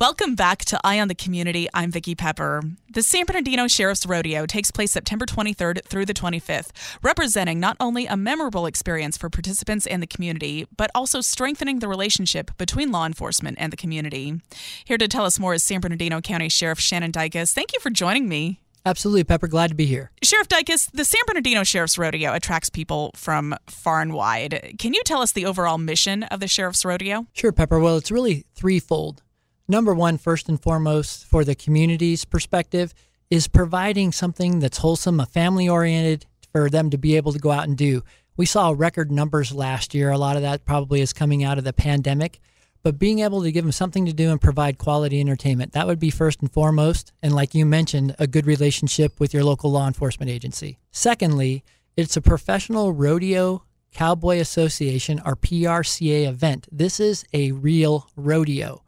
Welcome back to Eye on the Community. I'm Vicki Pepper. The San Bernardino Sheriff's Rodeo takes place September 23rd through the 25th, representing not only a memorable experience for participants and the community, but also strengthening the relationship between law enforcement and the community. Here to tell us more is San Bernardino County Sheriff Shannon Dicus. Thank you for joining me. Absolutely, Pepper. Glad to be here. Sheriff Dicus, the San Bernardino Sheriff's Rodeo attracts people from far and wide. Can you tell us the overall mission of the Sheriff's Rodeo? Sure, Pepper. Well, it's really threefold number one, first and foremost, for the community's perspective, is providing something that's wholesome, a family oriented for them to be able to go out and do. We saw record numbers last year. A lot of that probably is coming out of the pandemic, but being able to give them something to do and provide quality entertainment, that would be first and foremost. And like you mentioned, a good relationship with your local law enforcement agency. Secondly, it's a professional rodeo cowboy association or PRCA event. This is a real rodeo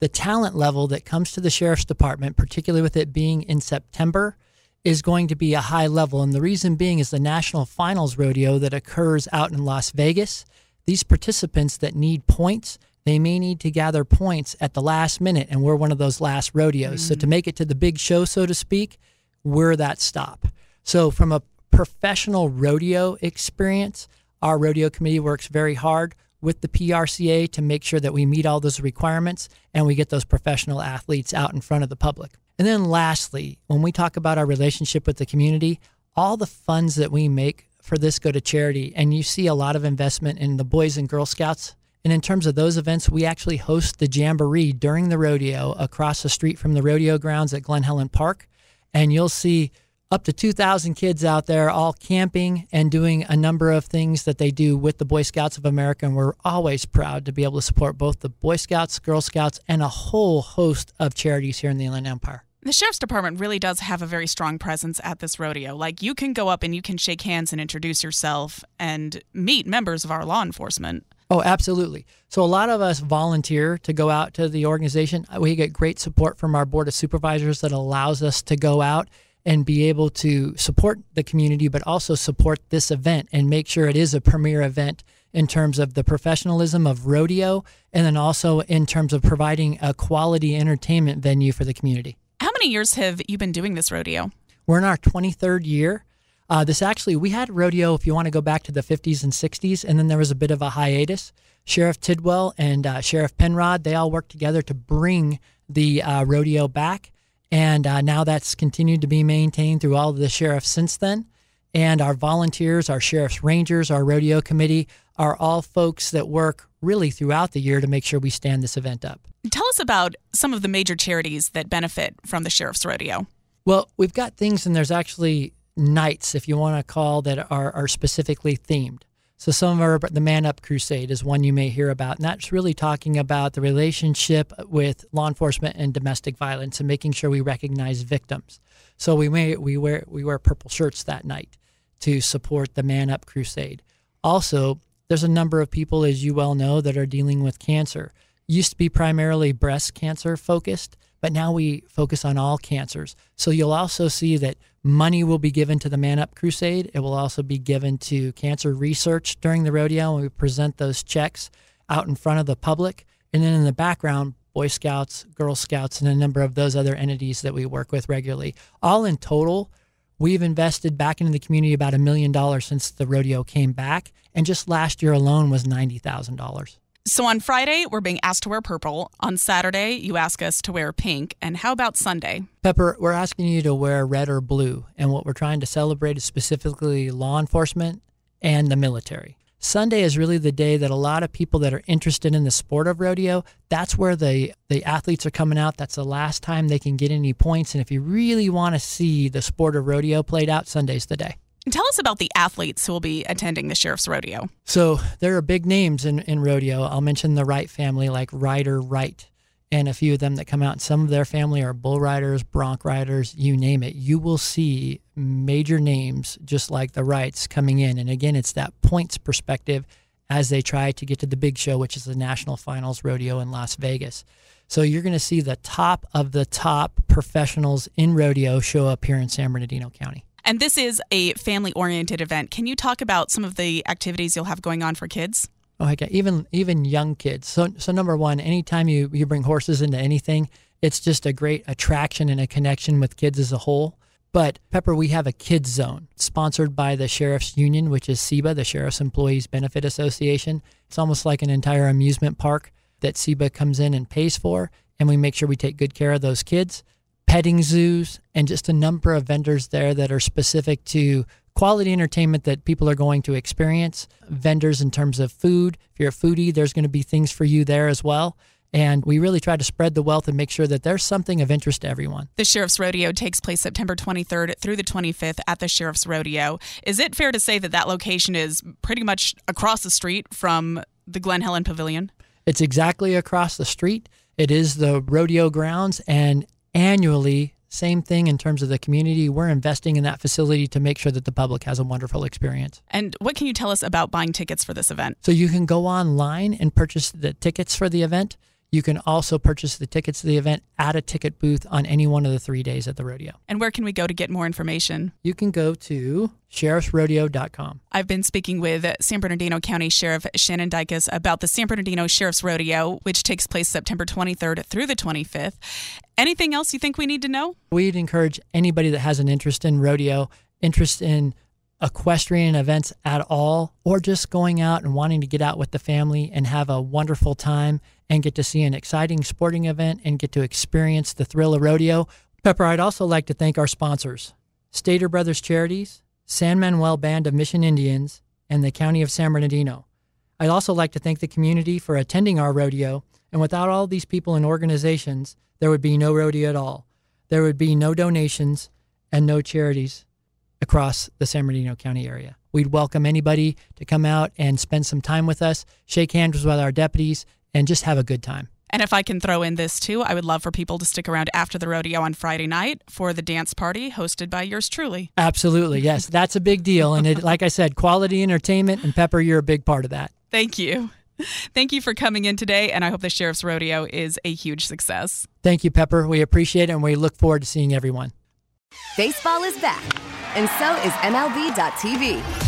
the talent level that comes to the sheriff's department, particularly with it being in September, is going to be a high level. And the reason being is the national finals rodeo that occurs out in Las Vegas. These participants that need points, they may need to gather points at the last minute, and we're one of those last rodeos. Mm. So to make it to the big show, so to speak, we're that stop. So from a professional rodeo experience, our rodeo committee works very hard with the PRCA to make sure that we meet all those requirements and we get those professional athletes out in front of the public. And then lastly, when we talk about our relationship with the community, all the funds that we make for this go to charity. And you see a lot of investment in the Boys and Girl Scouts. And in terms of those events, we actually host the Jamboree during the rodeo across the street from the rodeo grounds at Glen Helen Park. And you'll see up to 2,000 kids out there all camping and doing a number of things that they do with the Boy Scouts of America. And we're always proud to be able to support both the Boy Scouts, Girl Scouts, and a whole host of charities here in the Inland Empire. The sheriff's department really does have a very strong presence at this rodeo. Like you can go up and you can shake hands and introduce yourself and meet members of our law enforcement. Oh, absolutely. So a lot of us volunteer to go out to the organization. We get great support from our board of supervisors that allows us to go out and be able to support the community, but also support this event and make sure it is a premier event in terms of the professionalism of rodeo and then also in terms of providing a quality entertainment venue for the community. How many years have you been doing this rodeo? We're in our 23rd year. Uh, this actually, we had rodeo if you want to go back to the 50s and 60s, and then there was a bit of a hiatus. Sheriff Tidwell and uh, Sheriff Penrod, they all worked together to bring the uh, rodeo back. And uh, now that's continued to be maintained through all of the sheriffs since then. And our volunteers, our sheriff's rangers, our rodeo committee are all folks that work really throughout the year to make sure we stand this event up. Tell us about some of the major charities that benefit from the sheriff's rodeo. Well, we've got things, and there's actually nights, if you want to call, that are, are specifically themed. So some of our the Man Up Crusade is one you may hear about, and that's really talking about the relationship with law enforcement and domestic violence and making sure we recognize victims. So we may we wear we wear purple shirts that night to support the Man Up Crusade. Also, there's a number of people, as you well know, that are dealing with cancer. Used to be primarily breast cancer focused, but now we focus on all cancers. So you'll also see that money will be given to the Man Up Crusade. It will also be given to cancer research during the rodeo and we present those checks out in front of the public. And then in the background, Boy Scouts, Girl Scouts, and a number of those other entities that we work with regularly. All in total, we've invested back into the community about a million dollars since the rodeo came back. And just last year alone was $90,000. So on Friday, we're being asked to wear purple. On Saturday, you ask us to wear pink. And how about Sunday? Pepper, we're asking you to wear red or blue. And what we're trying to celebrate is specifically law enforcement and the military. Sunday is really the day that a lot of people that are interested in the sport of rodeo, that's where the, the athletes are coming out. That's the last time they can get any points. And if you really want to see the sport of rodeo played out, Sunday's the day. Tell us about the athletes who will be attending the Sheriff's Rodeo. So there are big names in, in rodeo. I'll mention the Wright family, like Ryder Wright and a few of them that come out. Some of their family are bull riders, bronc riders, you name it. You will see major names just like the Wrights coming in. And again, it's that points perspective as they try to get to the big show, which is the National Finals Rodeo in Las Vegas. So you're going to see the top of the top professionals in rodeo show up here in San Bernardino County. And this is a family oriented event. Can you talk about some of the activities you'll have going on for kids? Oh, okay. Even even young kids. So so number one, anytime you you bring horses into anything, it's just a great attraction and a connection with kids as a whole. But Pepper, we have a kids zone sponsored by the Sheriff's Union, which is SEBA, the Sheriff's Employees Benefit Association. It's almost like an entire amusement park that SEBA comes in and pays for, and we make sure we take good care of those kids. Petting zoos and just a number of vendors there that are specific to quality entertainment that people are going to experience. Vendors in terms of food. If you're a foodie, there's going to be things for you there as well. And we really try to spread the wealth and make sure that there's something of interest to everyone. The Sheriff's Rodeo takes place September 23rd through the 25th at the Sheriff's Rodeo. Is it fair to say that that location is pretty much across the street from the Glen Helen Pavilion? It's exactly across the street. It is the rodeo grounds, and annually same thing in terms of the community. We're investing in that facility to make sure that the public has a wonderful experience. And what can you tell us about buying tickets for this event? So you can go online and purchase the tickets for the event. You can also purchase the tickets to the event at a ticket booth on any one of the three days at the rodeo. And where can we go to get more information? You can go to sheriffsrodeo.com. I've been speaking with San Bernardino County Sheriff Shannon Dicus about the San Bernardino Sheriff's Rodeo, which takes place September 23rd through the 25th. Anything else you think we need to know? We'd encourage anybody that has an interest in rodeo, interest in equestrian events at all, or just going out and wanting to get out with the family and have a wonderful time and get to see an exciting sporting event and get to experience the thrill of rodeo. Pepper, I'd also like to thank our sponsors Stater Brothers Charities, San Manuel Band of Mission Indians, and the County of San Bernardino. I'd also like to thank the community for attending our rodeo, and without all these people and organizations, there would be no rodeo at all. There would be no donations and no charities across the San Bernardino County area. We'd welcome anybody to come out and spend some time with us, shake hands with our deputies, and just have a good time. And if I can throw in this too, I would love for people to stick around after the rodeo on Friday night for the dance party hosted by yours truly. Absolutely. Yes, that's a big deal. And it, like I said, quality entertainment, and Pepper, you're a big part of that. Thank you. Thank you for coming in today, and I hope the Sheriff's Rodeo is a huge success. Thank you, Pepper. We appreciate it, and we look forward to seeing everyone. Baseball is back, and so is MLB.tv.